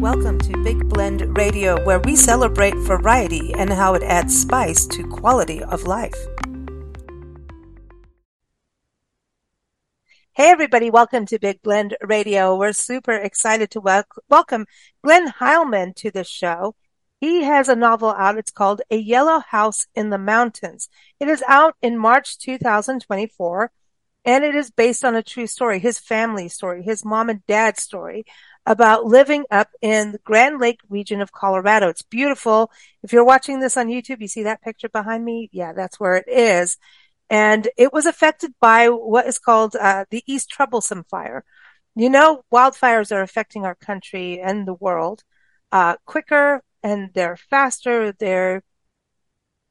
Welcome to Big Blend Radio, where we celebrate variety and how it adds spice to quality of life. Hey, everybody, welcome to Big Blend Radio. We're super excited to wel- welcome Glenn Hileman to the show. He has a novel out. It's called A Yellow House in the Mountains. It is out in March 2024 and it is based on a true story, his family story, his mom and dad's story about living up in the Grand Lake region of Colorado. It's beautiful. If you're watching this on YouTube, you see that picture behind me? Yeah, that's where it is. And it was affected by what is called uh, the East Troublesome Fire. You know, wildfires are affecting our country and the world uh, quicker and they're faster. They're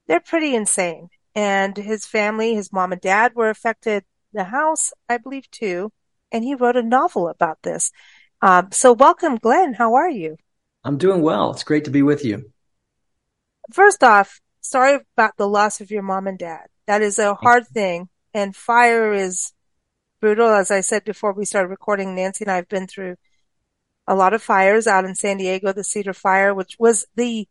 they're pretty insane. And his family, his mom and dad were affected. The house, I believe, too. And he wrote a novel about this. Um, so welcome, Glenn. How are you? I'm doing well. It's great to be with you. First off, sorry about the loss of your mom and dad. That is a hard thing. And fire is brutal. As I said before we started recording, Nancy and I have been through a lot of fires out in San Diego, the Cedar Fire, which was the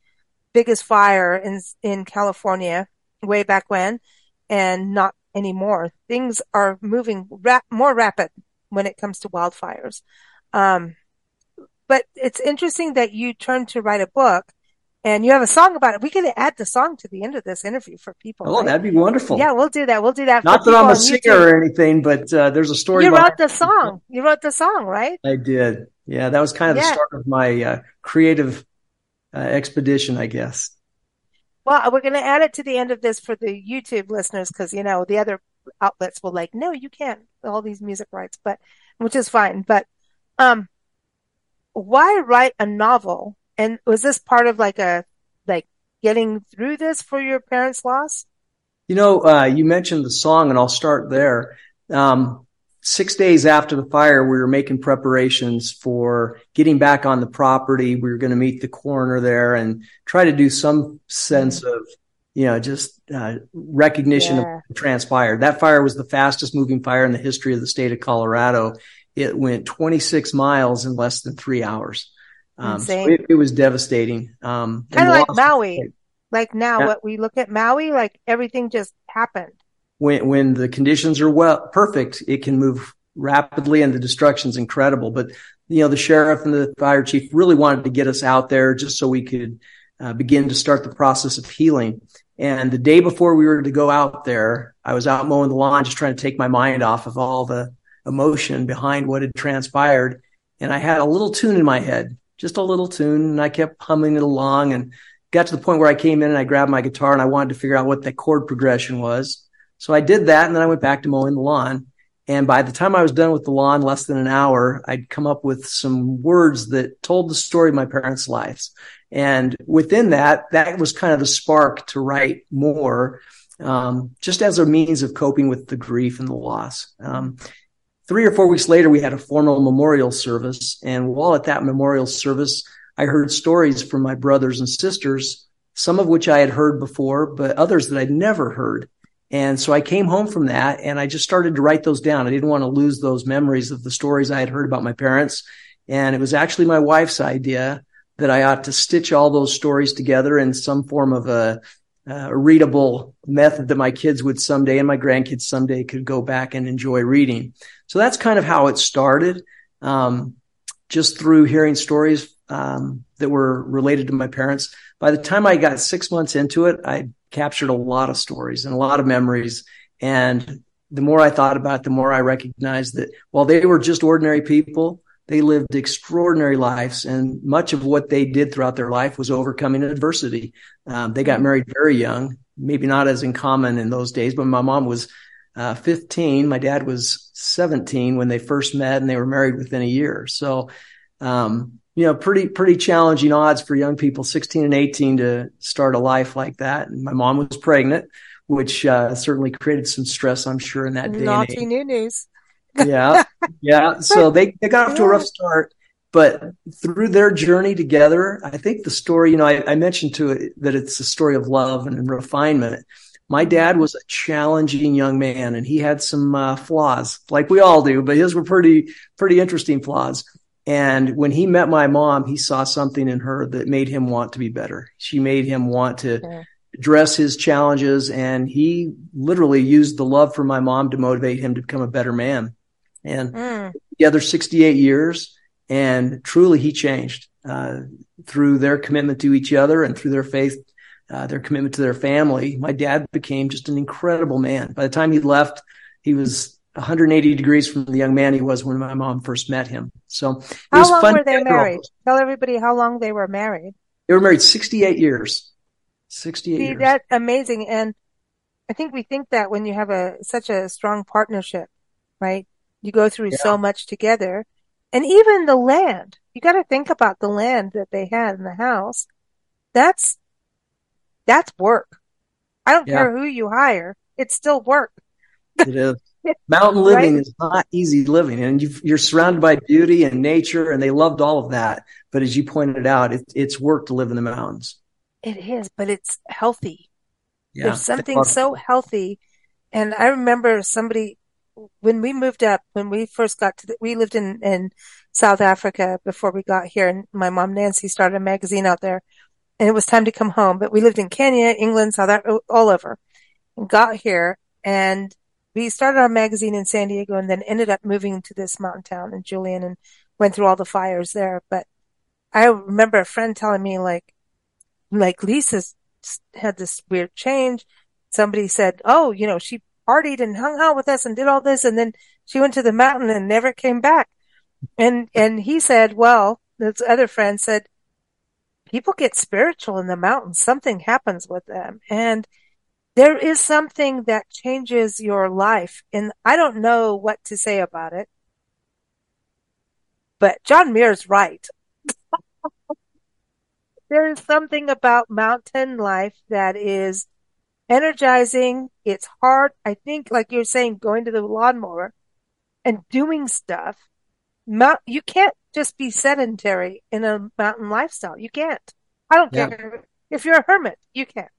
biggest fire in, in California way back when and not anymore. Things are moving more rapid when it comes to wildfires. Um, but it's interesting that you turned to write a book and you have a song about it. We could add the song to the end of this interview for people. Oh, right? that'd be wonderful. Yeah, we'll do that. We'll do that. Not that I'm a singer YouTube. or anything, but uh, there's a story. You wrote the song. You wrote the song, right? I did. Yeah, that was kind of yeah. the start of my uh, creative uh, expedition, I guess. Well, we're going to add it to the end of this for the YouTube listeners because you know the other outlets will like, no, you can't all these music rights, but which is fine. But um, why write a novel? And was this part of like a, like getting through this for your parents' loss? You know, uh, you mentioned the song and I'll start there. Um, six days after the fire, we were making preparations for getting back on the property. We were going to meet the coroner there and try to do some sense of, you know, just uh, recognition yeah. of transpired. That fire was the fastest moving fire in the history of the state of Colorado it went 26 miles in less than three hours. Um, so it, it, was devastating. Um, kind of like Maui. Like now, yeah. what we look at Maui, like everything just happened. When when the conditions are well perfect, it can move rapidly, and the destruction's incredible. But you know, the sheriff and the fire chief really wanted to get us out there just so we could uh, begin to start the process of healing. And the day before we were to go out there, I was out mowing the lawn, just trying to take my mind off of all the emotion behind what had transpired. And I had a little tune in my head, just a little tune. And I kept humming it along and got to the point where I came in and I grabbed my guitar and I wanted to figure out what the chord progression was. So I did that. And then I went back to mowing the lawn. And by the time I was done with the lawn, less than an hour, I'd come up with some words that told the story of my parents' lives. And within that, that was kind of the spark to write more, um, just as a means of coping with the grief and the loss. Um, three or four weeks later, we had a formal memorial service. And while at that memorial service, I heard stories from my brothers and sisters, some of which I had heard before, but others that I'd never heard. And so I came home from that and I just started to write those down. I didn't want to lose those memories of the stories I had heard about my parents. And it was actually my wife's idea that I ought to stitch all those stories together in some form of a, a readable method that my kids would someday and my grandkids someday could go back and enjoy reading. So that's kind of how it started. Um, just through hearing stories um, that were related to my parents. By the time I got six months into it, I captured a lot of stories and a lot of memories. And the more I thought about it, the more I recognized that while they were just ordinary people, they lived extraordinary lives. And much of what they did throughout their life was overcoming adversity. Um, they got married very young, maybe not as in common in those days, but my mom was uh, 15. My dad was 17 when they first met and they were married within a year. So, um, you know, pretty, pretty challenging odds for young people, 16 and 18 to start a life like that. And my mom was pregnant, which, uh, certainly created some stress, I'm sure, in that day. Naughty new news. yeah. Yeah. So they, they got off to a rough start, but through their journey together, I think the story, you know, I, I mentioned to it that it's a story of love and refinement my dad was a challenging young man and he had some uh, flaws like we all do but his were pretty pretty interesting flaws And when he met my mom, he saw something in her that made him want to be better. She made him want to yeah. address his challenges. And he literally used the love for my mom to motivate him to become a better man. And mm. together 68 years and truly he changed, uh, through their commitment to each other and through their faith, uh, their commitment to their family. My dad became just an incredible man. By the time he left, he was 180 degrees from the young man he was when my mom first met him. So how long were they married? Tell everybody how long they were married. They were married 68 years. 68 See, years. that's amazing. And I think we think that when you have a, such a strong partnership, right? You go through yeah. so much together and even the land. You got to think about the land that they had in the house. That's, that's work. I don't yeah. care who you hire. It's still work. It is. Mountain living right? is not easy living, and you are surrounded by beauty and nature, and they loved all of that. But as you pointed out, it, it's work to live in the mountains. It is, but it's healthy. Yeah, There's something so healthy. And I remember somebody when we moved up, when we first got to, the, we lived in in South Africa before we got here, and my mom Nancy started a magazine out there, and it was time to come home. But we lived in Kenya, England, South Africa, all over, and got here, and we started our magazine in San Diego and then ended up moving to this mountain town in Julian and went through all the fires there. But I remember a friend telling me like, like Lisa's had this weird change. Somebody said, Oh, you know, she partied and hung out with us and did all this. And then she went to the mountain and never came back. And, and he said, well, this other friend said, people get spiritual in the mountains. Something happens with them. And there is something that changes your life. And I don't know what to say about it. But John Muir's right. there is something about mountain life that is energizing. It's hard. I think, like you're saying, going to the lawnmower and doing stuff. Mount, you can't just be sedentary in a mountain lifestyle. You can't. I don't yeah. care if you're a hermit. You can't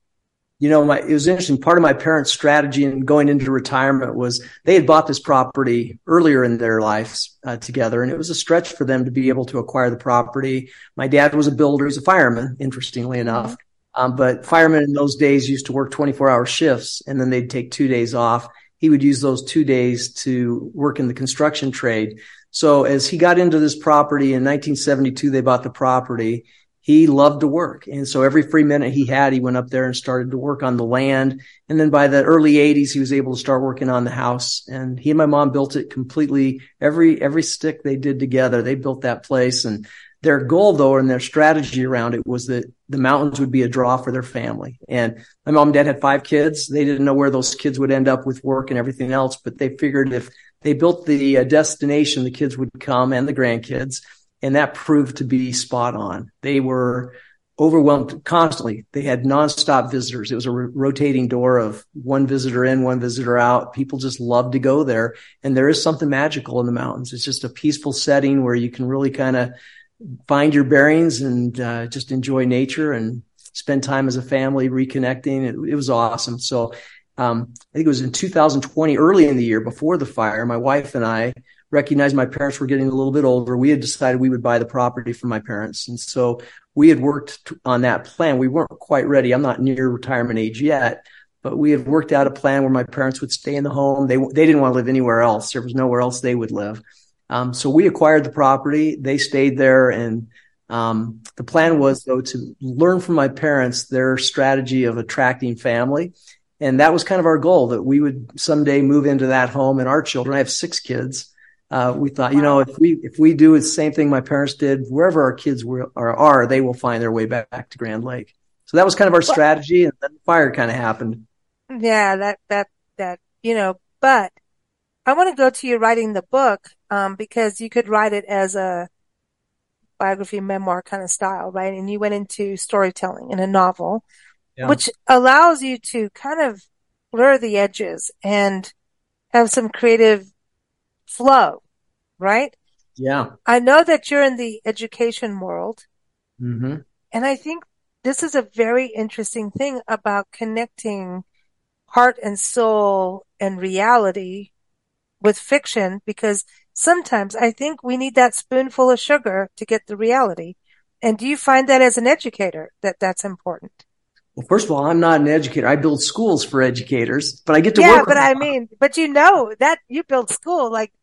you know, my, it was interesting. Part of my parents' strategy in going into retirement was they had bought this property earlier in their lives uh, together, and it was a stretch for them to be able to acquire the property. My dad was a builder, he was a fireman, interestingly enough. Mm-hmm. Um, but firemen in those days used to work 24 hour shifts and then they'd take two days off. He would use those two days to work in the construction trade. So as he got into this property in 1972, they bought the property he loved to work. And so every free minute he had, he went up there and started to work on the land. And then by the early 80s, he was able to start working on the house. And he and my mom built it completely. Every, every stick they did together, they built that place. And their goal though, and their strategy around it was that the mountains would be a draw for their family. And my mom and dad had five kids. They didn't know where those kids would end up with work and everything else, but they figured if they built the uh, destination, the kids would come and the grandkids and that proved to be spot on. They were overwhelmed constantly. They had nonstop visitors. It was a rotating door of one visitor in, one visitor out. People just love to go there. And there is something magical in the mountains. It's just a peaceful setting where you can really kind of find your bearings and uh, just enjoy nature and spend time as a family reconnecting. It, it was awesome. So um, I think it was in 2020, early in the year before the fire, my wife and I recognized my parents were getting a little bit older. We had decided we would buy the property from my parents. And so we had worked on that plan. We weren't quite ready. I'm not near retirement age yet, but we had worked out a plan where my parents would stay in the home. They, they didn't want to live anywhere else. There was nowhere else they would live. Um, so we acquired the property. They stayed there and um, the plan was though to learn from my parents their strategy of attracting family. And that was kind of our goal that we would someday move into that home and our children. I have six kids uh, we thought, you know, if we if we do the same thing my parents did, wherever our kids were, are, are, they will find their way back, to Grand Lake. So that was kind of our strategy, and then the fire kind of happened. Yeah, that that that you know, but I want to go to you writing the book um, because you could write it as a biography memoir kind of style, right? And you went into storytelling in a novel, yeah. which allows you to kind of blur the edges and have some creative flow, right? Yeah. I know that you're in the education world. Mm-hmm. And I think this is a very interesting thing about connecting heart and soul and reality with fiction because sometimes I think we need that spoonful of sugar to get the reality. And do you find that as an educator that that's important? Well, first of all, I'm not an educator. I build schools for educators, but I get to yeah, work. Yeah, but I mean, but you know that you build school, like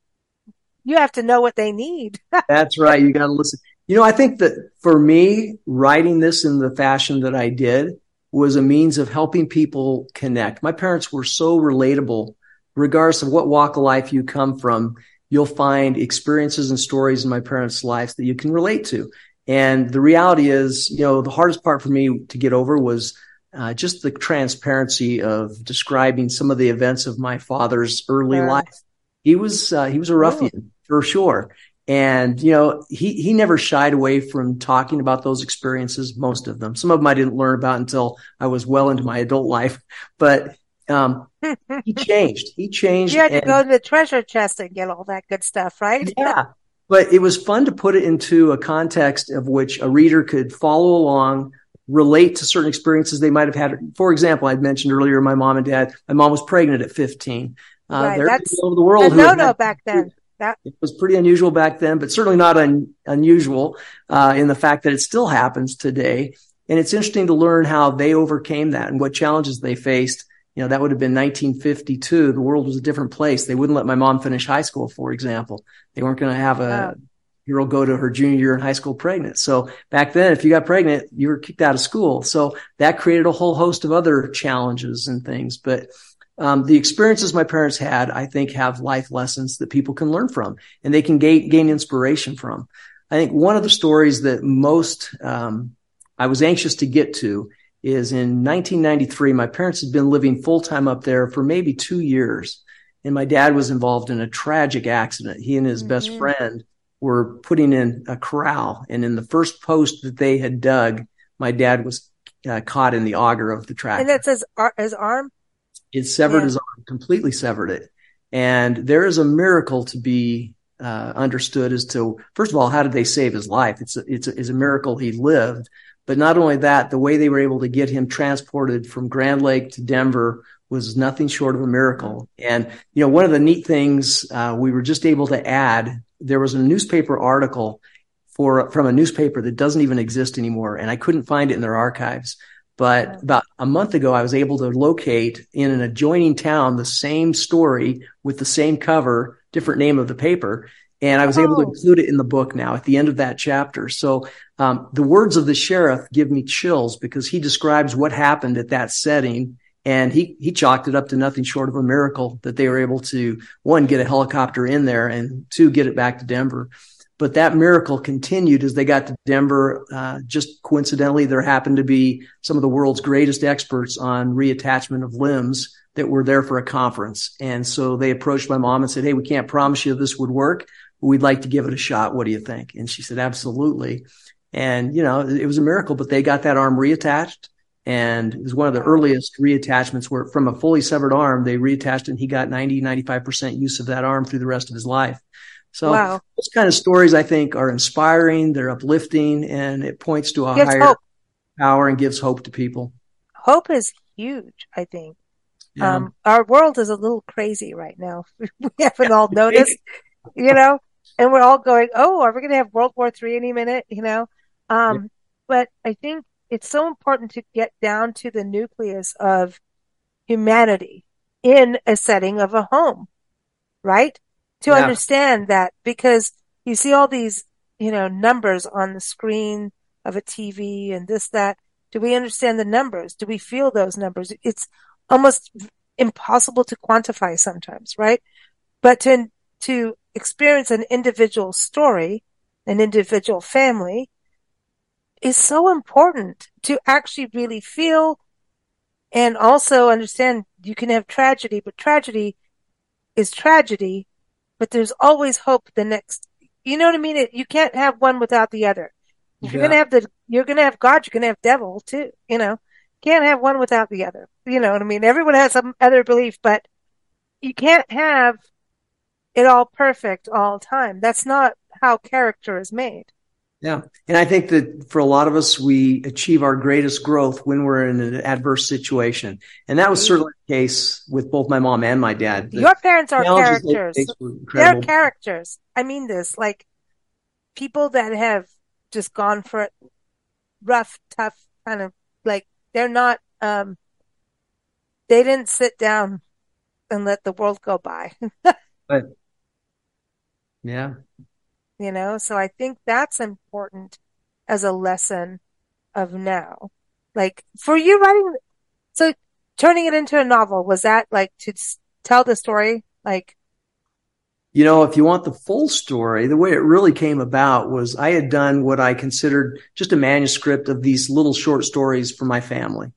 you have to know what they need. That's right. You got to listen. You know, I think that for me, writing this in the fashion that I did was a means of helping people connect. My parents were so relatable, regardless of what walk of life you come from. You'll find experiences and stories in my parents' lives that you can relate to. And the reality is, you know, the hardest part for me to get over was uh, just the transparency of describing some of the events of my father's early life. He was uh, he was a ruffian for sure, and you know he he never shied away from talking about those experiences. Most of them, some of them I didn't learn about until I was well into my adult life, but um, he changed. He changed. You had to and, go to the treasure chest and get all that good stuff, right? Yeah, but it was fun to put it into a context of which a reader could follow along, relate to certain experiences they might have had. For example, I'd mentioned earlier, my mom and dad, my mom was pregnant at 15. Uh, right, that's all over the world. No, no, back then. That it was pretty unusual back then, but certainly not un, unusual uh, in the fact that it still happens today. And it's interesting to learn how they overcame that and what challenges they faced you know, that would have been 1952. The world was a different place. They wouldn't let my mom finish high school, for example. They weren't going to have a wow. Girl go to her junior year in high school pregnant. So back then, if you got pregnant, you were kicked out of school. So that created a whole host of other challenges and things. But um, the experiences my parents had, I think, have life lessons that people can learn from and they can gain, gain inspiration from. I think one of the stories that most um, I was anxious to get to is in 1993, my parents had been living full time up there for maybe two years. And my dad was involved in a tragic accident. He and his mm-hmm. best friend were putting in a corral. And in the first post that they had dug, my dad was uh, caught in the auger of the tractor. And that's his, his arm? It severed yeah. his arm, completely severed it. And there is a miracle to be uh, understood as to, first of all, how did they save his life? It's a, it's a, it's a miracle he lived. But not only that, the way they were able to get him transported from Grand Lake to Denver was nothing short of a miracle. And, you know, one of the neat things uh, we were just able to add, there was a newspaper article for from a newspaper that doesn't even exist anymore, and I couldn't find it in their archives. But about a month ago, I was able to locate in an adjoining town the same story with the same cover, different name of the paper. And I was oh. able to oh. include it in the book now at the end of that chapter. So um, the words of the sheriff give me chills because he describes what happened at that setting. And he, he chalked it up to nothing short of a miracle that they were able to, one, get a helicopter in there and two, get it back to Denver. But that miracle continued as they got to Denver. Uh, just coincidentally, there happened to be some of the world's greatest experts on reattachment of limbs that were there for a conference. And so they approached my mom and said, Hey, we can't promise you this would work, But we'd like to give it a shot. What do you think? And she said, absolutely. And, you know, it was a miracle, but they got that arm reattached. And it was one of the earliest reattachments where from a fully severed arm, they reattached and he got 90, 95% use of that arm through the rest of his life. So wow. those kind of stories I think are inspiring. They're uplifting and it points to a higher hope. power and gives hope to people. Hope is huge, I think. Yeah. Um, our world is a little crazy right now. we haven't all noticed, you know, and we're all going, "Oh, are we going to have World War Three any minute?" You know. Um, yeah. But I think it's so important to get down to the nucleus of humanity in a setting of a home, right? To yeah. understand that because you see all these, you know, numbers on the screen of a TV and this, that. Do we understand the numbers? Do we feel those numbers? It's almost impossible to quantify sometimes, right? But to, to experience an individual story, an individual family is so important to actually really feel and also understand you can have tragedy, but tragedy is tragedy, but there's always hope the next, you know what I mean? It, you can't have one without the other. If yeah. you're gonna have the, you're gonna have God, you're gonna have devil too, you know? Can't have one without the other. You know what I mean? Everyone has some other belief, but you can't have it all perfect all the time. That's not how character is made. Yeah. And I think that for a lot of us, we achieve our greatest growth when we're in an adverse situation. And that was mm-hmm. certainly the case with both my mom and my dad. The Your parents are characters. They're characters. I mean this, like people that have just gone for rough, tough kind of like they're not, um, they didn't sit down and let the world go by. but yeah, you know, so I think that's important as a lesson of now. Like for you writing, so turning it into a novel, was that like to tell the story? Like, you know, if you want the full story, the way it really came about was I had done what I considered just a manuscript of these little short stories for my family.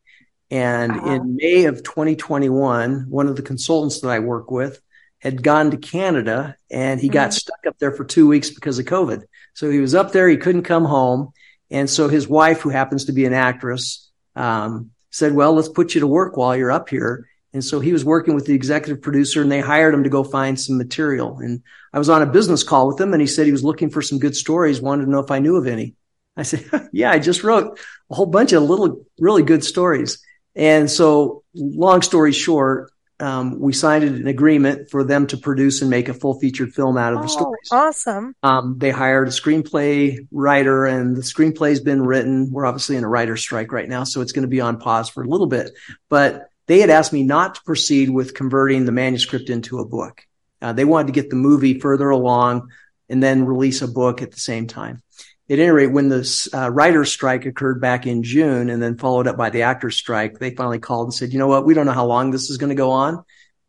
And uh-huh. in May of 2021, one of the consultants that I work with had gone to Canada and he mm-hmm. got stuck up there for two weeks because of COVID. So he was up there. He couldn't come home. And so his wife, who happens to be an actress, um, said, well, let's put you to work while you're up here. And so he was working with the executive producer and they hired him to go find some material. And I was on a business call with him and he said he was looking for some good stories, wanted to know if I knew of any. I said, yeah, I just wrote a whole bunch of little, really good stories. And so long story short, um, we signed an agreement for them to produce and make a full featured film out of oh, the stories. Awesome. Um, they hired a screenplay writer and the screenplay's been written. We're obviously in a writer's strike right now, so it's going to be on pause for a little bit, but they had asked me not to proceed with converting the manuscript into a book. Uh, they wanted to get the movie further along and then release a book at the same time at any rate, when the uh, writer's strike occurred back in June and then followed up by the actor's strike, they finally called and said, you know what? We don't know how long this is going to go on.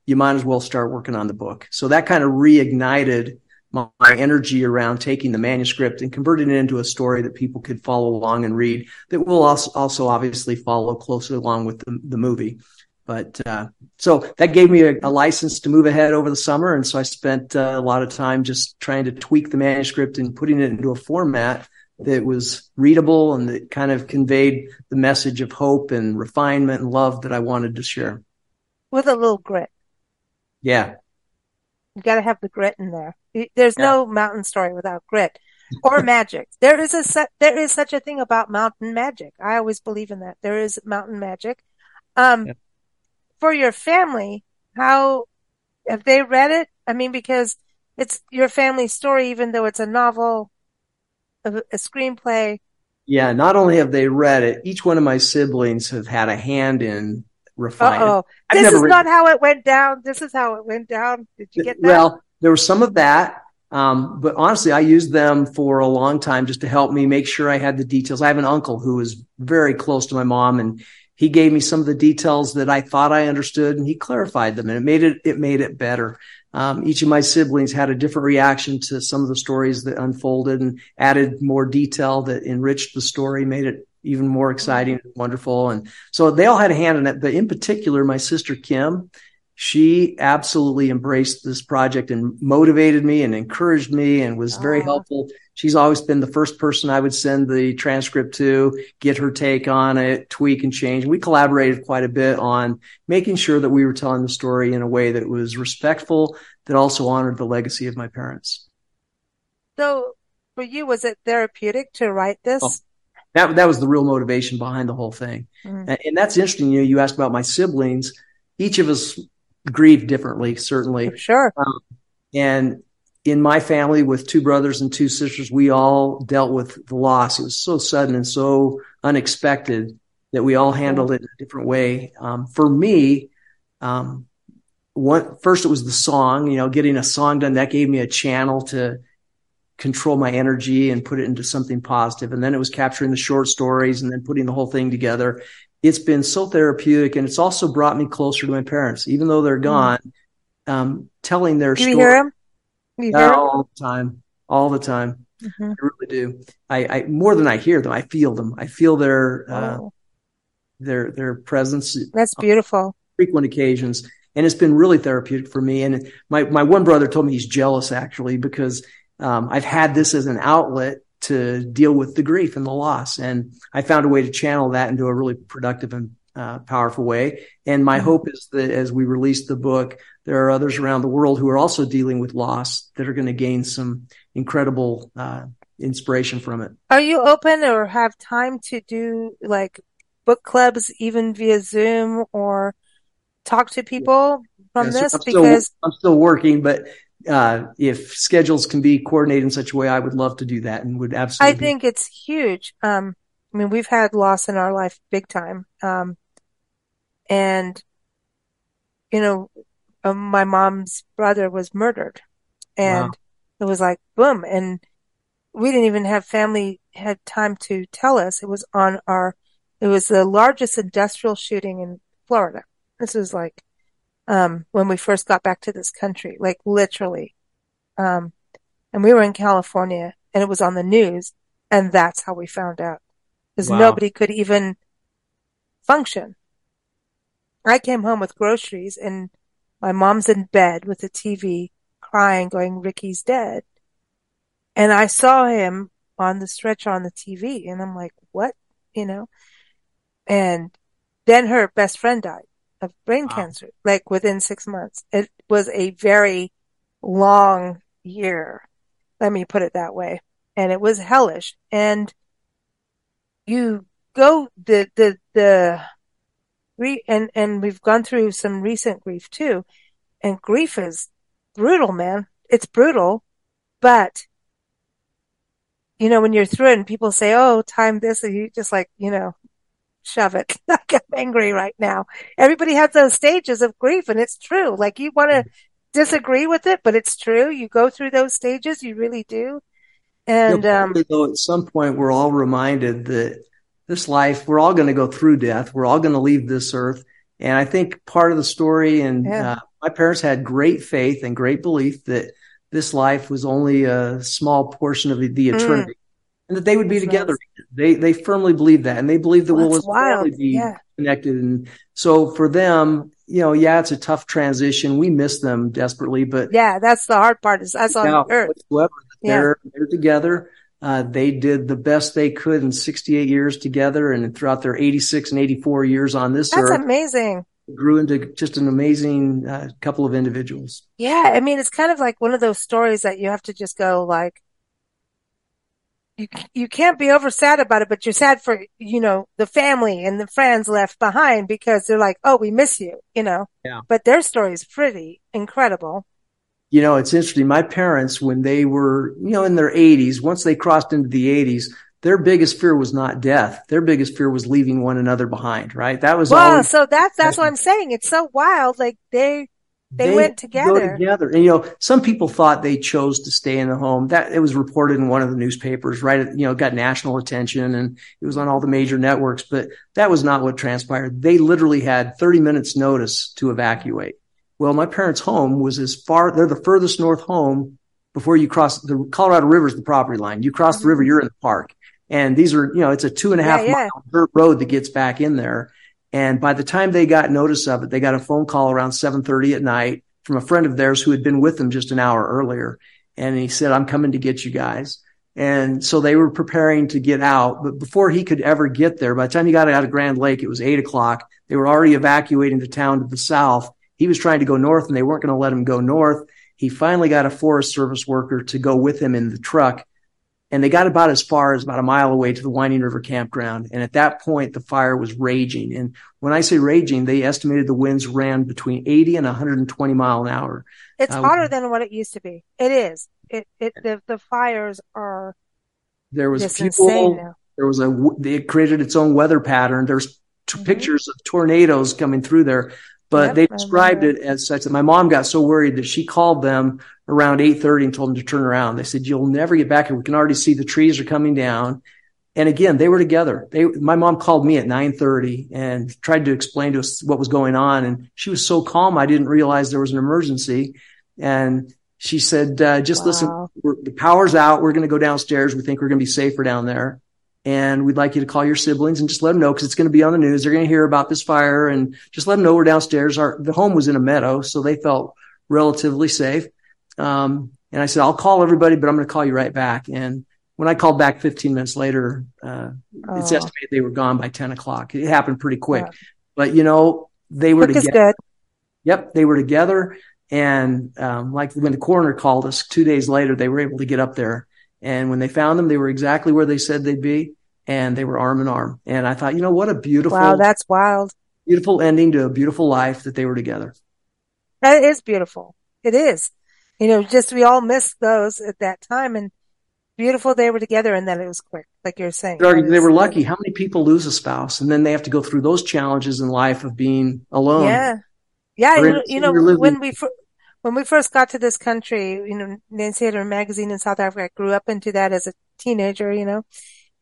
You might as well start working on the book. So that kind of reignited my, my energy around taking the manuscript and converting it into a story that people could follow along and read that will also, also obviously follow closely along with the, the movie. But uh, so that gave me a, a, license to move ahead over the summer, and so I spent uh, a lot of time just trying to tweak the manuscript and putting it into a format that was readable and that kind of conveyed the message of hope and refinement and love that I wanted to share. With a little grit. Yeah. You got to have the grit in there. There's yeah. no mountain story without grit or magic. There is a there is such a thing about mountain magic. I always believe in that. There is mountain magic. Um, yeah for your family, how have they read it? I mean, because it's your family story, even though it's a novel, a, a screenplay. Yeah, not only have they read it, each one of my siblings have had a hand in refining. Oh, this is not how it went down. This is how it went down. Did you get that? Well, there was some of that. Um, but honestly, I used them for a long time just to help me make sure I had the details. I have an uncle who is very close to my mom and he gave me some of the details that I thought I understood and he clarified them and it made it, it made it better. Um, each of my siblings had a different reaction to some of the stories that unfolded and added more detail that enriched the story, made it even more exciting and wonderful. And so they all had a hand in it. But in particular, my sister Kim, she absolutely embraced this project and motivated me and encouraged me and was very helpful she's always been the first person I would send the transcript to, get her take on it, tweak and change. We collaborated quite a bit on making sure that we were telling the story in a way that was respectful, that also honored the legacy of my parents. So for you, was it therapeutic to write this? Oh, that, that was the real motivation behind the whole thing. Mm-hmm. And, and that's interesting. You know, you asked about my siblings. Each of us grieve differently, certainly. Sure. Um, and in my family with two brothers and two sisters, we all dealt with the loss. It was so sudden and so unexpected that we all handled it in a different way. Um, for me, um, one, first it was the song, you know, getting a song done that gave me a channel to control my energy and put it into something positive. And then it was capturing the short stories and then putting the whole thing together. It's been so therapeutic and it's also brought me closer to my parents, even though they're mm-hmm. gone. Um, telling their story. You hear them? You hear all the time, all the time. Mm-hmm. I really do. I, I, more than I hear them, I feel them. I feel their uh, oh. their their presence. That's beautiful. frequent occasions, and it's been really therapeutic for me. And my my one brother told me he's jealous actually because um, I've had this as an outlet to deal with the grief and the loss, and I found a way to channel that into a really productive and uh, powerful way. And my mm-hmm. hope is that as we release the book, there are others around the world who are also dealing with loss that are going to gain some incredible uh, inspiration from it. Are you open or have time to do like book clubs, even via Zoom, or talk to people from Yeah, so this? I'm still, because I'm still working, but uh, if schedules can be coordinated in such a way, I would love to do that and would absolutely. I think it's huge. Um, I mean, we've had loss in our life big time. Um, and you know, uh, my mom's brother was murdered and Wow. it was like boom. And we didn't even have family had time to tell us. It was on our, it was the largest industrial shooting in Florida. This was like, um, when we first got back to this country, like literally. Um, and we were in California and it was on the news and that's how we found out because Wow. nobody could even function. I came home with groceries and my mom's in bed with the TV crying, going, Ricky's dead. And I saw him on the stretcher on the TV and I'm like, what? You know? And then her best friend died of brain Wow. cancer, like within six months. It was a very long year. Let me put it that way. And it was hellish. And you go the, the, the, re, and, and we've gone through some recent grief too. And grief is brutal, man. It's brutal, but you know, when you're through it and people say, Oh, time this, and you just like, you know, shove it. Like I'm angry right now. Everybody has those stages of grief and it's true. Like you want to disagree with it, but it's true. You go through those stages. You really do. And, um, though, at some point, we're all reminded that this life, we're all going to go through death. We're all going to leave this earth. And I think part of the story, and Yeah. uh, my parents had great faith and great belief that this life was only a small portion of the, the Mm. And that they would be That's together. They they firmly believe that, and they believe that Well, that's wild. be Yeah. connected. And so for them, you know, yeah, it's a tough transition. We miss them desperately, but Yeah. That's the hard part is us on earth. whatsoever they're they're together. Uh, they did the best they could in 68 years together, and throughout their 86 and 84 years on this That's earth, amazing. grew into just an amazing uh, couple of individuals. Yeah. I mean, it's kind of like one of those stories that you have to just go like, you, you can't be over sad about it, but you're sad for, you know, the family and the friends left behind because they're like, Oh, we miss you, you know, Yeah. but their story is pretty incredible. You know, it's interesting. My parents, when they were, you know, in their 80s, once they crossed into the 80s, their biggest fear was not death. Their biggest fear was leaving one another behind, right? That was Well, always so that's, that's what I'm saying. It's so wild. Like they, they went go together. together. And you know, some people thought they chose to stay in the home. That it was reported in one of the newspapers, right? You know, got national attention and it was on all the major networks, but that was not what transpired. They literally had 30 minutes notice to evacuate. Well, my parents' home was as far, they're the furthest north home before you cross the Colorado River is the property line. You cross the river, you're in the park. And these are, you know, it's a two and a half Mm-hmm. Yeah, yeah. mile dirt road that gets back in there. And by the time they got notice of it, they got a phone call around 7:30 at night from a friend of theirs who had been with them just an hour earlier. And he said, I'm coming to get you guys. And so they were preparing to get out. But before he could ever get there, by the time he got out of Grand Lake, it was eight o'clock. They were already evacuating the town to the south. He was trying to go north and they weren't going to let him go north. He finally got a Forest Service worker to go with him in the truck. And they got about as far as about a mile away to the Winding River campground. And at that point, the fire was raging. And when I say raging, they estimated the winds ran between 80 and 120 mile an hour. It's Uh, hotter than what it used to be. It is. It, it, the, the fires are There was people, there was a, it created its own weather pattern. There's t- Mhm. pictures of tornadoes coming through there, but Yep, they described it as such that my mom got so worried that she called them around 8:30 and told them to turn around. They said, "You'll never get back here. We can already see the trees are coming down." And again, they were together. They, my mom called me at 9:30 and tried to explain to us what was going on, and she was so calm I didn't realize there was an emergency. And she said, uh, "Just listen. Wow. We're, the power's out. We're going to go downstairs. We think we're going to be safer down there." And we'd like you to call your siblings and just let them know because it's going to be on the news. They're going to hear about this fire and just let them know we're downstairs. Our the home was in a meadow, so they felt relatively safe. Um, and I said, I'll call everybody, but I'm going to call you right back. And when I called back 15 minutes later, uh, it's Oh, estimated they were gone by 10 o'clock. It happened pretty quick, Yeah. but you know, they were quick together. Yep, they were together. And um, like when the coroner called us two days later, they were able to get up there And when they found them, they were exactly where they said they'd be and they were arm in arm. And I thought, you know, what a beautiful, wow, that's wild, beautiful ending to a beautiful life that they were together. That is beautiful. It is. You know, just we all missed those at that time and beautiful they were together and then it was quick, like you're saying. They were lucky. How many people lose a spouse and then they have to go through those challenges in life of being alone? Yeah. Yeah. You, you know, when we, when we first got to this country, you know, Nancy had her magazine in South Africa. I grew up into that as a teenager, you know,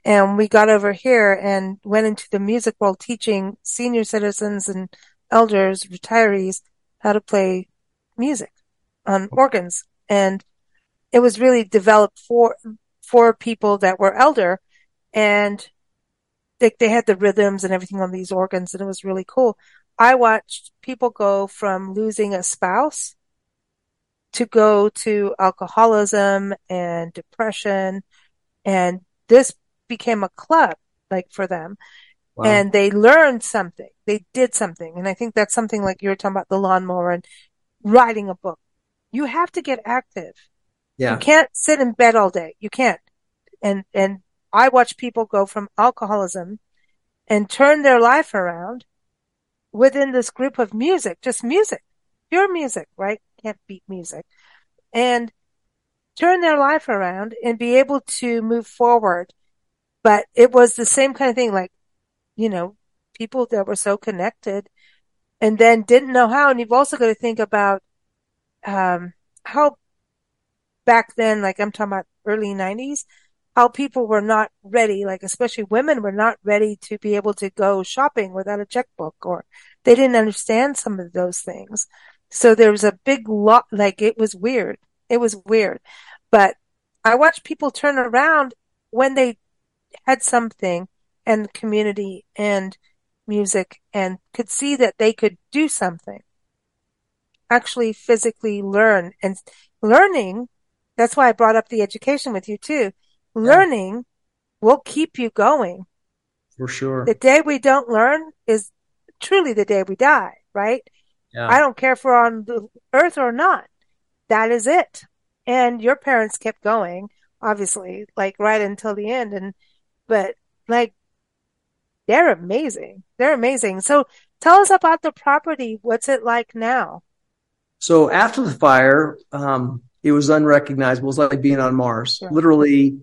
and we got over here and went into the music world teaching senior citizens and elders, retirees, how to play music on organs. And it was really developed for, for people that were elder and they, they had the rhythms and everything on these organs and it was really cool. I watched people go from losing a spouse to go to alcoholism and depression. And this became a club, like for them. Wow. And they learned something. They did something. And I think that's something like you were talking about the lawnmower and writing a book. You have to get active. Yeah. You can't sit in bed all day. You can't. And, and I watch people go from alcoholism and turn their life around within this group of music, just music, pure music, right? can't beat music and turn their life around and be able to move forward. But it was the same kind of thing, like, you know, people that were so connected and then didn't know how. And you've also got to think about, um, how back then, like I'm talking about early nineties, how people were not ready, like especially women were not ready to be able to go shopping without a checkbook or they didn't understand some of those things. So there was a big lot, like it was weird. It was weird. But I watched people turn around when they had something and community and music and could see that they could do something. Actually physically learn and learning. That's why I brought up the education with you too. Learning yeah. will keep you going. For sure. The day we don't learn is truly the day we die, right? Yeah. I don't care if we're on the earth or not. That is it. And your parents kept going, obviously, like right until the end. And, but like, they're amazing. They're amazing. So tell us about the property. What's it like now? So after the fire, um, it was unrecognizable. It was like being on Mars. Sure. Literally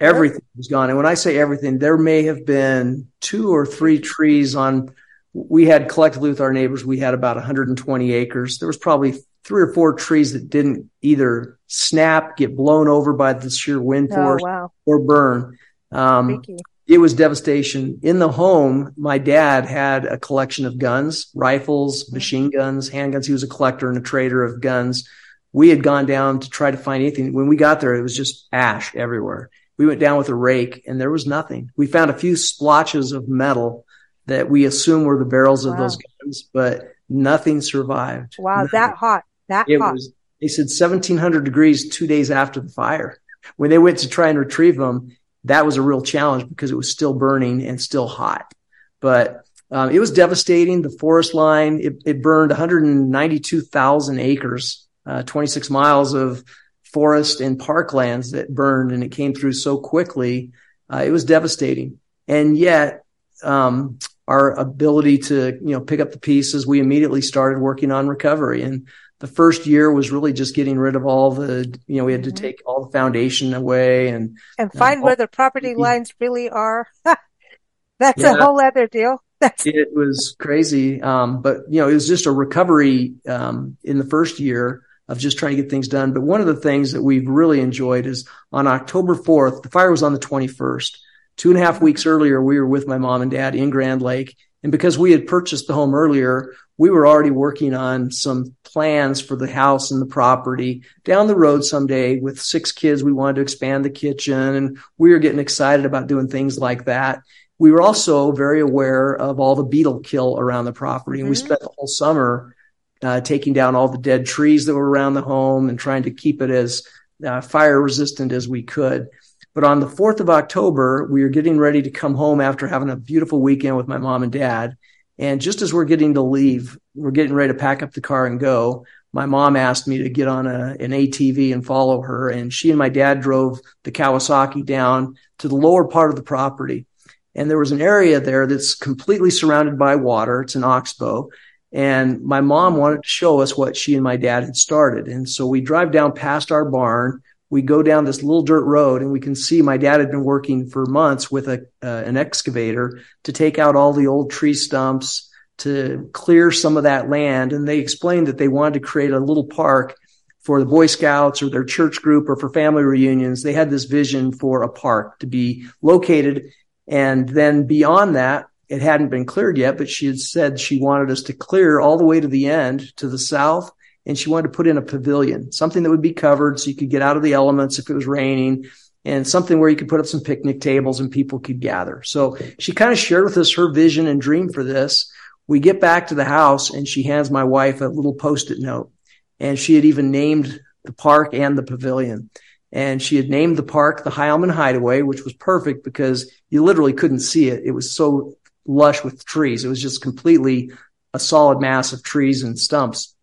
everything was gone. And when I say everything, there may have been two or three trees on we had collectively with our neighbors, we had about 120 acres. There was probably three or four trees that didn't either snap, get blown over by the sheer wind oh, force, oh, wow. or burn. Um, it was devastation. In the home, my dad had a collection of guns, rifles, mm-hmm. machine guns, handguns. He was a collector and a trader of guns. We had gone down to try to find anything. When we got there, it was just ash everywhere. We went down with a rake and there was nothing. We found a few splotches of metal that we assume were the barrels of those guns, but nothing survived. Wow, nothing. that hot. That it hot. was they said 1700 degrees 2 days after the fire. When they went to try and retrieve them, that was a real challenge because it was still burning and still hot. But um, it was devastating. The forest line, it, it burned 192,000 acres, uh, 26 miles of forest and parklands that burned, and it came through so quickly. Uh, it was devastating. And yet, um, our ability to, you know, pick up the pieces, we immediately started working on recovery. And the first year was really just getting rid of all the, you know, we had to mm-hmm. take all the foundation away and and find where the property lines really are. That's yeah, a whole other deal. That's it was crazy. Um, but you know, it was just a recovery um, in the first year of just trying to get things done. But one of the things that we've really enjoyed is on October 4th, the fire was on the 21st. Two and a half weeks earlier, we were with my mom and dad in Grand Lake. And because we had purchased the home earlier, we were already working on some plans for the house and the property down the road someday with six kids. We wanted to expand the kitchen and we were getting excited about doing things like that. We were also very aware of all the beetle kill around the property. And mm-hmm. we spent the whole summer uh, taking down all the dead trees that were around the home and trying to keep it as uh, fire resistant as we could. But on the 4th of October, we were getting ready to come home after having a beautiful weekend with my mom and dad. And just as we're getting to leave, we're getting ready to pack up the car and go. my mom asked me to get on a, an ATV and follow her. And she and my dad drove the Kawasaki down to the lower part of the property. And there was an area there that's completely surrounded by water. It's an oxbow. And my mom wanted to show us what she and my dad had started. And so we drive down past our barn. We go down this little dirt road and we can see my dad had been working for months with a, uh, an excavator to take out all the old tree stumps, to clear some of that land. And they explained that they wanted to create a little park for the Boy Scouts or their church group or for family reunions. They had this vision for a park to be located. And then beyond that, it hadn't been cleared yet, but she had said she wanted us to clear all the way to the end to the south. And she wanted to put in a pavilion, something that would be covered so you could get out of the elements if it was raining and something where you could put up some picnic tables and people could gather. So she kind of shared with us her vision and dream for this. We get back to the house and she hands my wife a little post-it note and she had even named the park and the pavilion. And she had named the park the Hileman Hideaway, which was perfect because you literally couldn't see it. It was so lush with trees. It was just completely a solid mass of trees and stumps.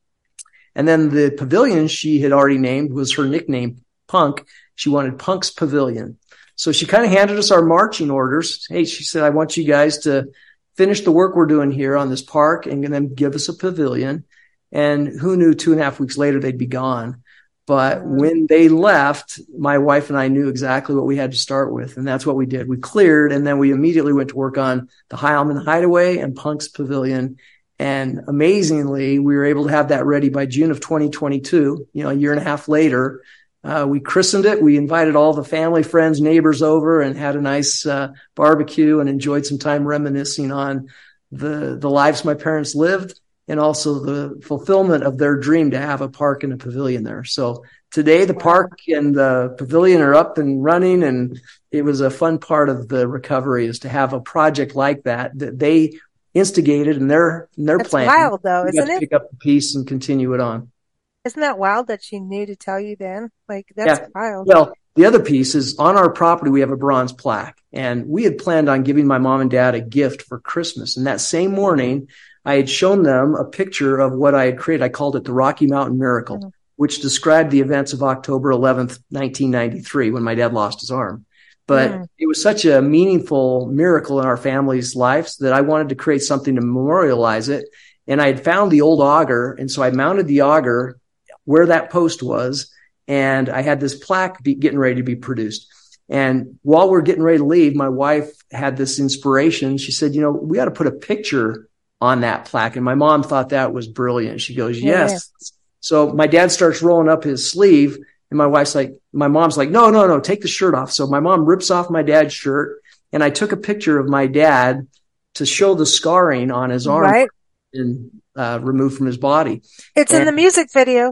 And then the pavilion she had already named was her nickname, Punk. She wanted Punk's Pavilion. So she kind of handed us our marching orders. Hey, she said, I want you guys to finish the work we're doing here on this park and then give us a pavilion. And who knew two and a half weeks later they'd be gone. But when they left, my wife and I knew exactly what we had to start with. And that's what we did. We cleared and then we immediately went to work on the Hileman Hideaway and Punk's Pavilion. And amazingly, we were able to have that ready by June of 2022, you know, a year and a half later. Uh, we christened it. We invited all the family, friends, neighbors over and had a nice uh, barbecue and enjoyed some time reminiscing on the the lives my parents lived and also the fulfillment of their dream to have a park and a pavilion there. So today the park and the pavilion are up and running and it was a fun part of the recovery is to have a project like that that they instigated and their their plan. That's wild though, isn't it? Pick up the piece and continue it on. Isn't that wild that she knew to tell you then? Like that's yeah. wild. Well, the other piece is on our property, we have a bronze plaque and we had planned on giving my mom and dad a gift for Christmas. And that same morning, I had shown them a picture of what I had created. I called it the Rocky Mountain Miracle, mm-hmm. which described the events of October 11th, 1993, when my dad lost his arm. But mm. it was such a meaningful miracle in our family's lives that I wanted to create something to memorialize it. And I had found the old auger. And so I mounted the auger where that post was. And I had this plaque be, getting ready to be produced. And while we're getting ready to leave, my wife had this inspiration. She said, you know, we ought to put a picture on that plaque. And my mom thought that was brilliant. She goes, yes. Yeah. So my dad starts rolling up his sleeve and my wife's like, my mom's like, no, no, no, take the shirt off. So my mom rips off my dad's shirt and I took a picture of my dad to show the scarring on his arm right. and uh, removed from his body. It's and, in the music video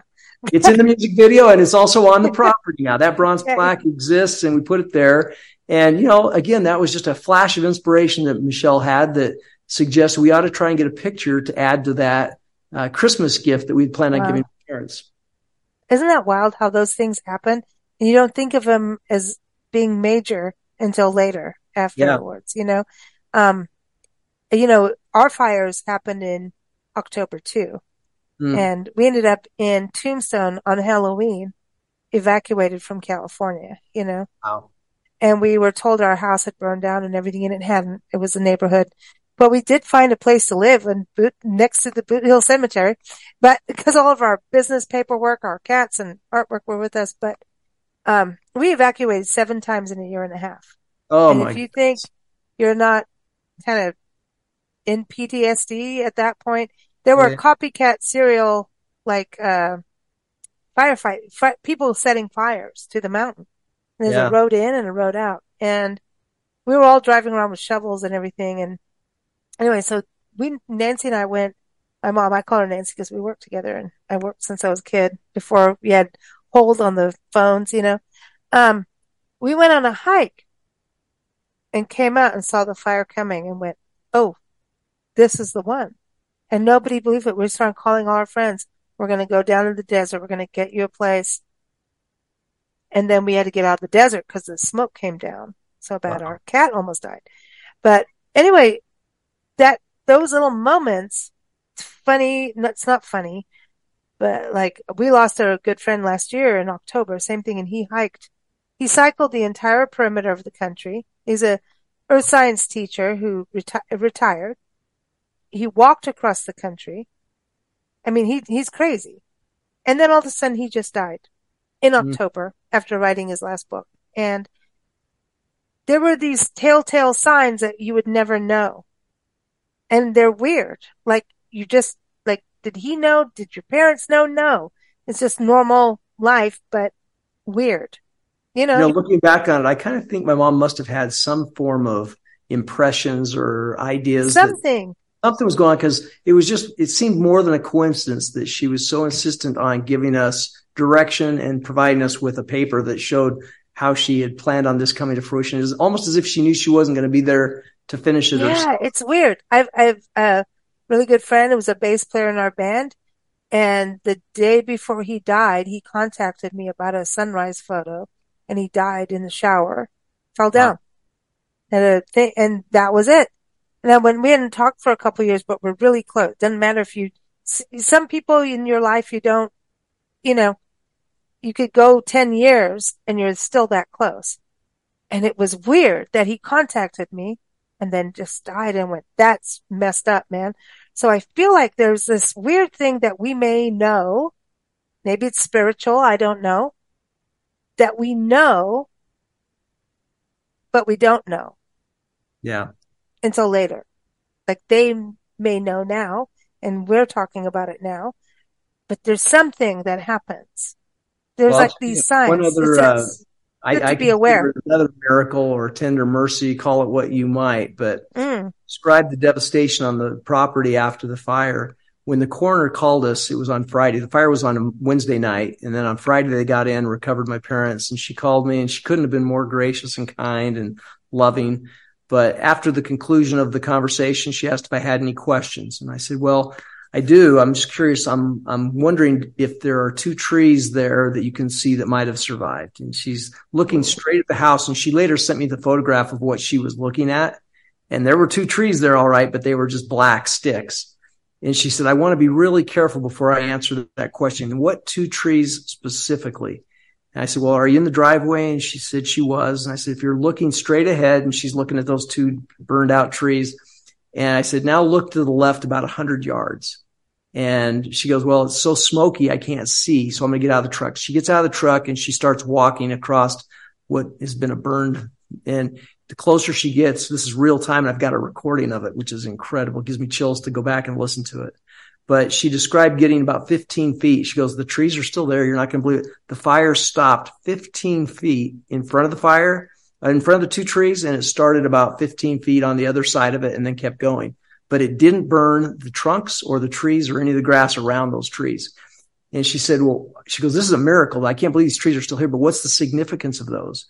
it's in the music video and it's also on the property now. That bronze plaque exists and we put it there. And, you know, again, that was just a flash of inspiration that Michelle had that suggests we ought to try and get a picture to add to that uh, Christmas gift that we planned on wow. giving parents. Isn't that wild how those things happen? And you don't think of them as being major until later afterwards, yeah. you know? Um, you know, our fires happened in October too. Mm. And we ended up in Tombstone on Halloween, evacuated from California, you know? Wow. And we were told our house had burned down and everything, and it hadn't. It was a neighborhood. But we did find a place to live and boot, next to the Boot Hill Cemetery. But because all of our business paperwork, our cats and artwork were with us, but, um, we evacuated seven times in a year and a half. Oh and my. If you think you're not kind of in PTSD at that point, there were yeah. copycat serial like uh, firefight fi- people setting fires to the mountain. And there's yeah. a road in and a road out, and we were all driving around with shovels and everything. And anyway, so we Nancy and I went. My mom, I call her Nancy because we worked together, and I worked since I was a kid before we had hold on the phones, you know. Um, we went on a hike and came out and saw the fire coming and went, "Oh, this is the one." And nobody believed it. We started calling all our friends. We're going to go down to the desert. We're going to get you a place. And then we had to get out of the desert because the smoke came down so bad. Wow. Our cat almost died. But anyway, that, those little moments, it's funny. It's not funny, But like we lost a good friend last year in October, same thing. And he hiked, he cycled the entire perimeter of the country. He's a earth science teacher who reti- retired. He walked across the country. I mean, he, he's crazy. And then all of a sudden he just died in mm. October after writing his last book. And there were these telltale signs that you would never know. And they're weird. Like you just, like, did he know? Did your parents know? No. It's just normal life, but weird. You know, you know looking back on it, I kind of think my mom must have had some form of impressions or ideas. Something. something was going on because it was just, it seemed more than a coincidence that she was so insistent on giving us direction and providing us with a paper that showed how she had planned on this coming to fruition. It was almost as if she knew she wasn't going to be there to finish it. Yeah, it's weird. I've, I've a really good friend who was a bass player in our band. And the day before he died, he contacted me about a sunrise photo and he died in the shower, fell down. Wow. And, a thing, and that was it. And then when we hadn't talked for a couple years, but we're really close. Doesn't matter if you, some people in your life you don't, you know, you could go 10 years and you're still that close. And it was weird that he contacted me and then just died and went, that's messed up, man. So I feel like there's this weird thing that we may know. Maybe it's spiritual. I don't know that we know, but we don't know. Yeah. Until later. Like they may know now and we're talking about it now, but there's something that happens there's well, like these signs. One other, uh, I, I be aware. Another miracle or tender mercy, call it what you might, but mm. describe the devastation on the property after the fire. When the coroner called us, it was on Friday. The fire was on a Wednesday night, and then on Friday they got in, recovered my parents, and she called me, and she couldn't have been more gracious and kind and loving. But after the conclusion of the conversation, she asked if I had any questions, and I said, "Well." I do. I'm just curious. I'm I'm wondering if there are two trees there that you can see that might have survived. And she's looking straight at the house. And she later sent me the photograph of what she was looking at. And there were two trees there, all right, but they were just black sticks. And she said, I want to be really careful before I answer that question. What two trees specifically? And I said, well, are you in the driveway? And she said she was. And I said, if you're looking straight ahead and she's looking at those two burned out trees, and I said, now look to the left about a hundred yards. And she goes, well, it's so smoky. I can't see. So I'm going to get out of the truck. She gets out of the truck and she starts walking across what has been a burned. And the closer she gets, this is real time. And I've got a recording of it, which is incredible. It gives me chills to go back and listen to it. But she described getting about 15 feet. She goes, the trees are still there. You're not going to believe it. The fire stopped 15 feet in front of the fire in front of the two trees and it started about 15 feet on the other side of it and then kept going. But it didn't burn the trunks or the trees or any of the grass around those trees. And she said, well, she goes, this is a miracle. I can't believe these trees are still here, but what's the significance of those?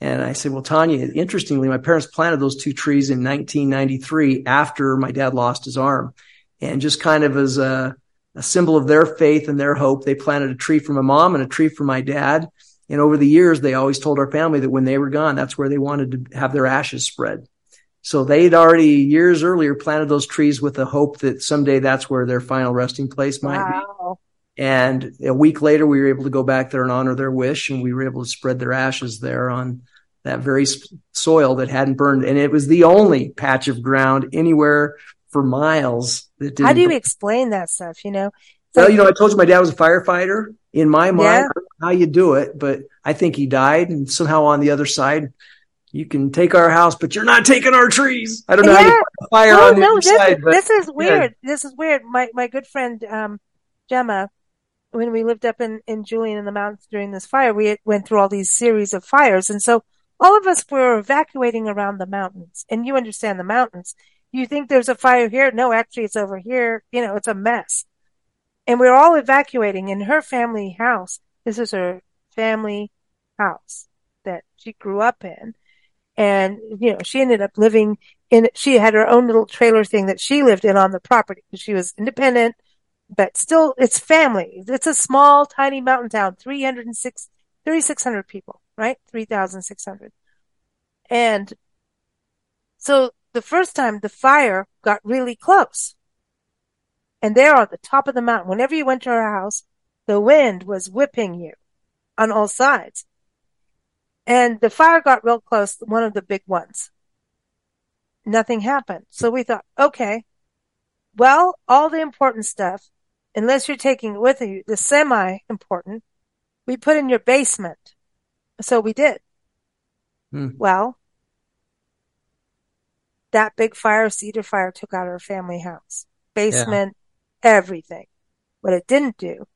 And I said, well, Tanya, interestingly, my parents planted those two trees in 1993 after my dad lost his arm. And just kind of as a, a symbol of their faith and their hope, they planted a tree for my mom and a tree for my dad. And over the years, they always told our family that when they were gone, that's where they wanted to have their ashes spread. So they'd already years earlier planted those trees with the hope that someday that's where their final resting place might wow. be. And a week later, we were able to go back there and honor their wish, and we were able to spread their ashes there on that very soil that hadn't burned. And it was the only patch of ground anywhere for miles that didn't. How do you burn. explain that stuff? You know, well, you know, I told you my dad was a firefighter. In my mind, yeah. how you do it, but I think he died, and somehow on the other side, you can take our house, but you're not taking our trees. I don't know yeah. how you fire on the no, other this, side. But, this is weird. Yeah. This is weird. My my good friend um, Gemma, when we lived up in in Julian in the mountains during this fire, we went through all these series of fires, and so all of us were evacuating around the mountains. And you understand the mountains. You think there's a fire here? No, actually, it's over here. You know, it's a mess and we are all evacuating in her family house. This is her family house that she grew up in. And, you know, she ended up living in, she had her own little trailer thing that she lived in on the property. She was independent, but still it's family. It's a small, tiny mountain town, 306, 3,600 people, right? 3,600. And so the first time the fire got really close And there on the top of the mountain, whenever you went to her house, the wind was whipping you on all sides. And the fire got real close, one of the big ones. Nothing happened. So we thought, okay, well, all the important stuff, unless you're taking it with you, the semi important, we put in your basement. So we did. Hmm. Well, that big fire, cedar fire took out our family house, basement, everything. What it didn't do,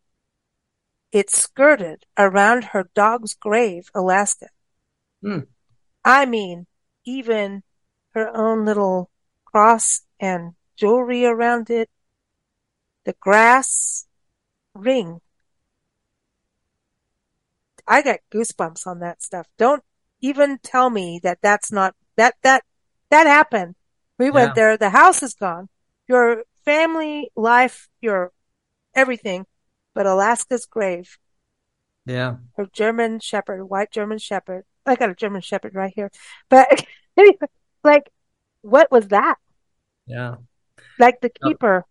it skirted around her dog's grave, Alaska. Hmm. I mean, even her own little cross and jewelry around it, the grass ring. I got goosebumps on that stuff. Don't even tell me that that's not, that, that, that happened. We went there. The house is gone. Your family life, your everything, but Alaska's grave, Yeah. her German shepherd, white German shepherd. I got a German shepherd right here. But anyway, like, what was that? Yeah. Like the Yeah. keeper.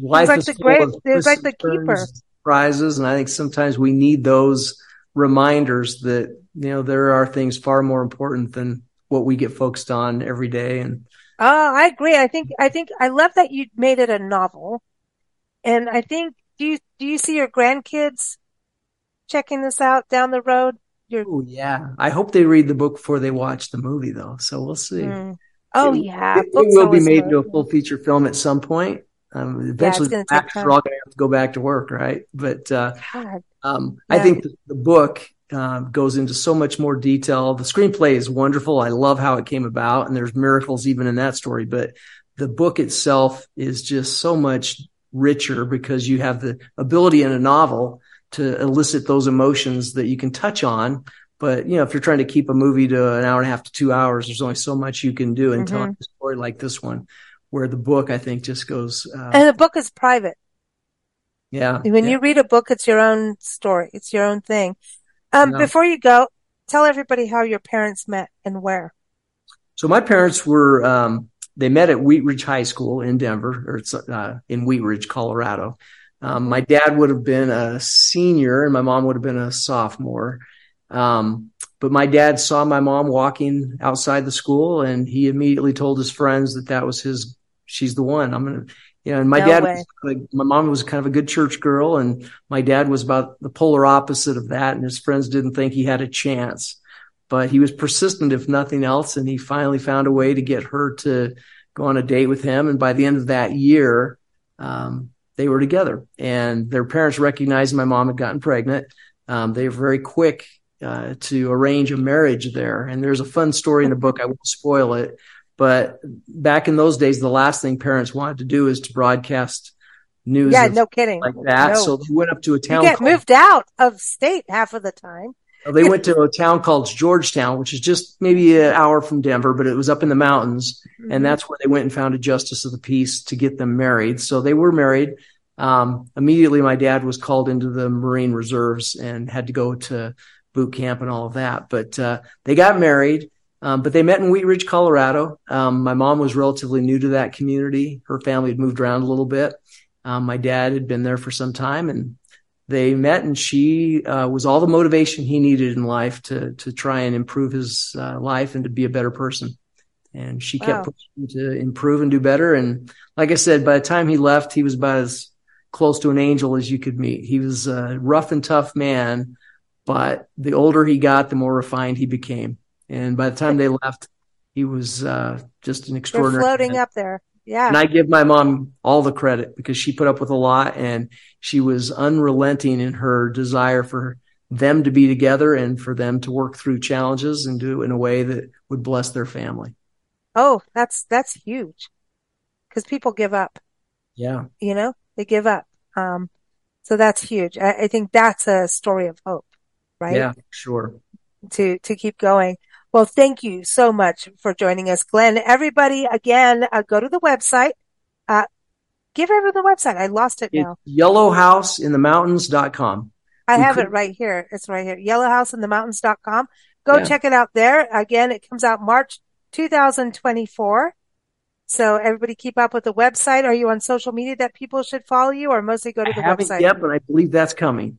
Life like is the full great- of it was like the keeper. Prizes, and I think sometimes we need those reminders that you know there are things far more important than what we get focused on every day. And Oh, I agree. I think, I think, I love that you made it a novel. And I think, do you, do you see your grandkids checking this out down the road? Your, oh yeah, I hope they read the book before they watch the movie, though. So we'll see. Mm. Oh It- yeah. it, it will be made into a full feature film at some point. Um, eventually, gonna actors are all going to have to go back to work, right? But uh, Um, Yeah. I think the, the book um, goes into so much more detail. The screenplay is wonderful. I love how it came about, and there's miracles even in that story. But the book itself is just so much richer because you have the ability in a novel to elicit those emotions that you can touch on. But you know, if you're trying to keep a movie to an hour and a half to two hours, there's only so much you can do in Mhm. telling a story like this one. Where the book, I think, just goes. Uh, And the book is private. yeah. When yeah. you read a book, it's your own story. It's your own thing. Um, Yeah. before you go, tell everybody how your parents met and where. So my parents were um, they met at Wheat Ridge High School in Denver, or it's uh, in Wheat Ridge, Colorado. Um, my dad would have been a senior, and my mom would have been a sophomore. Um, but my dad saw my mom walking outside the school, and he immediately told his friends that that was his. She's the one. I'm gonna, you know. And my No dad, was like, my mom was kind of a good church girl, and my dad was about the polar opposite of that. And his friends didn't think he had a chance but he was persistent if nothing else and he finally found a way to get her to go on a date with him and by the end of that year um, they were together and their parents recognized my mom had gotten pregnant um, they were very quick uh, to arrange a marriage there and there's a fun story in the book i won't spoil it but back in those days the last thing parents wanted to do is to broadcast news Yeah, no kidding. like that No. so they went up to a you town get called- moved out of state half of the time. they went to a town called Georgetown, which is just maybe an hour from Denver, but it was up in the mountains. Mhm. And that's where they went and found a justice of the peace to get them married. So they were married. Um, immediately, my dad was called into the Marine Reserves and had to go to boot camp and all of that. But uh, they got married. Um, but they met in Wheat Ridge, Colorado. Um, my mom was relatively new to that community. Her family had moved around a little bit. Um, my dad had been there for some time, and they met and she uh, was all the motivation he needed in life to to try and improve his uh, life and to be a better person and she Wow. kept pushing him to improve and do better and like i said by the time he left he was about as close to an angel as you could meet he was a rough and tough man but the older he got the more refined he became and by the time they left he was uh, just an extraordinary. They're floating man. up there. Yeah. And I give my mom all the credit because she put up with a lot and she was unrelenting in her desire for them to be together and for them to work through challenges and do it in a way that would bless their family. oh, that's, that's huge. Cause people give up, Yeah. you know, they give up. Um, so that's huge. I, I think that's a story of hope, right? Yeah, sure. to to keep going. Well, thank you so much for joining us, Glenn. Everybody, again, uh, go to the website. Uh, give everyone the website. I lost it It's now. yellowhouseinthemountains.com. I we have could- it right here. It's right here. Yellowhouseinthemountains.com. Go Yeah. check it out there. Again, it comes out March 2024. So everybody keep up with the website. Are you on social media that people should follow you or mostly go to the website? Yep. And I believe that's coming.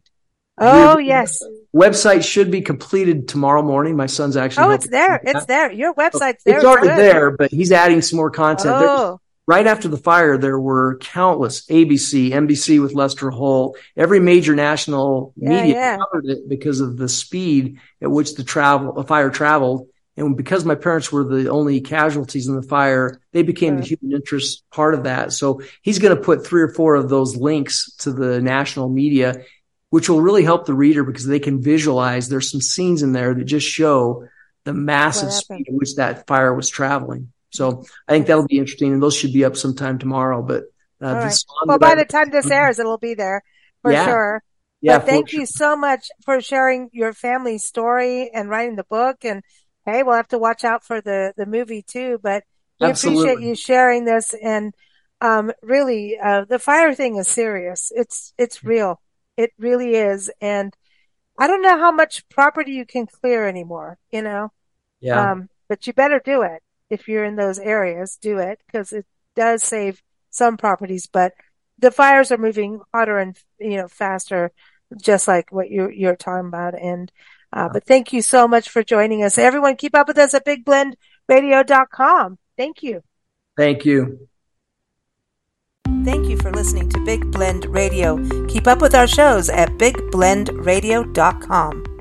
Oh, yes. Website should be completed tomorrow morning. My son's actually. Oh, it's there. It's there. Your website's there. It's already good. there, but he's adding some more content. Oh, right after the fire, there were countless ABC, NBC with Lester Holt, every major national Yeah, media yeah. covered it because of the speed at which the travel, the fire traveled. And because my parents were the only casualties in the fire, they became the human interest part of that. So he's going to put three or four of those links to the national media, which will really help the reader because they can visualize. There's some scenes in there that just show the massive speed at which that fire was traveling. So I think that'll be interesting, and those should be up sometime tomorrow. But uh, right. Well, by I- the time this airs, it'll be there for Yeah. sure. yeah, but thank for you so much for sharing your family story and writing the book. And hey, we'll have to watch out for the, the movie too, but we appreciate you sharing this. And, um, really, uh, the fire thing is serious. It's, it's real. It really is. And I don't know how much property you can clear anymore, you know? Yeah, Um, but you better do it if you're in those areas. Do it because it does save some properties, but the fires are moving hotter and you know faster, just like what you're you're talking about. And uh, but thank you so much for joining us. Everyone, keep up with us at BigBlendRadio.com. Thank you. thank you. Thank you for listening to Big Blend Radio. Keep up with our shows at BigBlendRadio.com.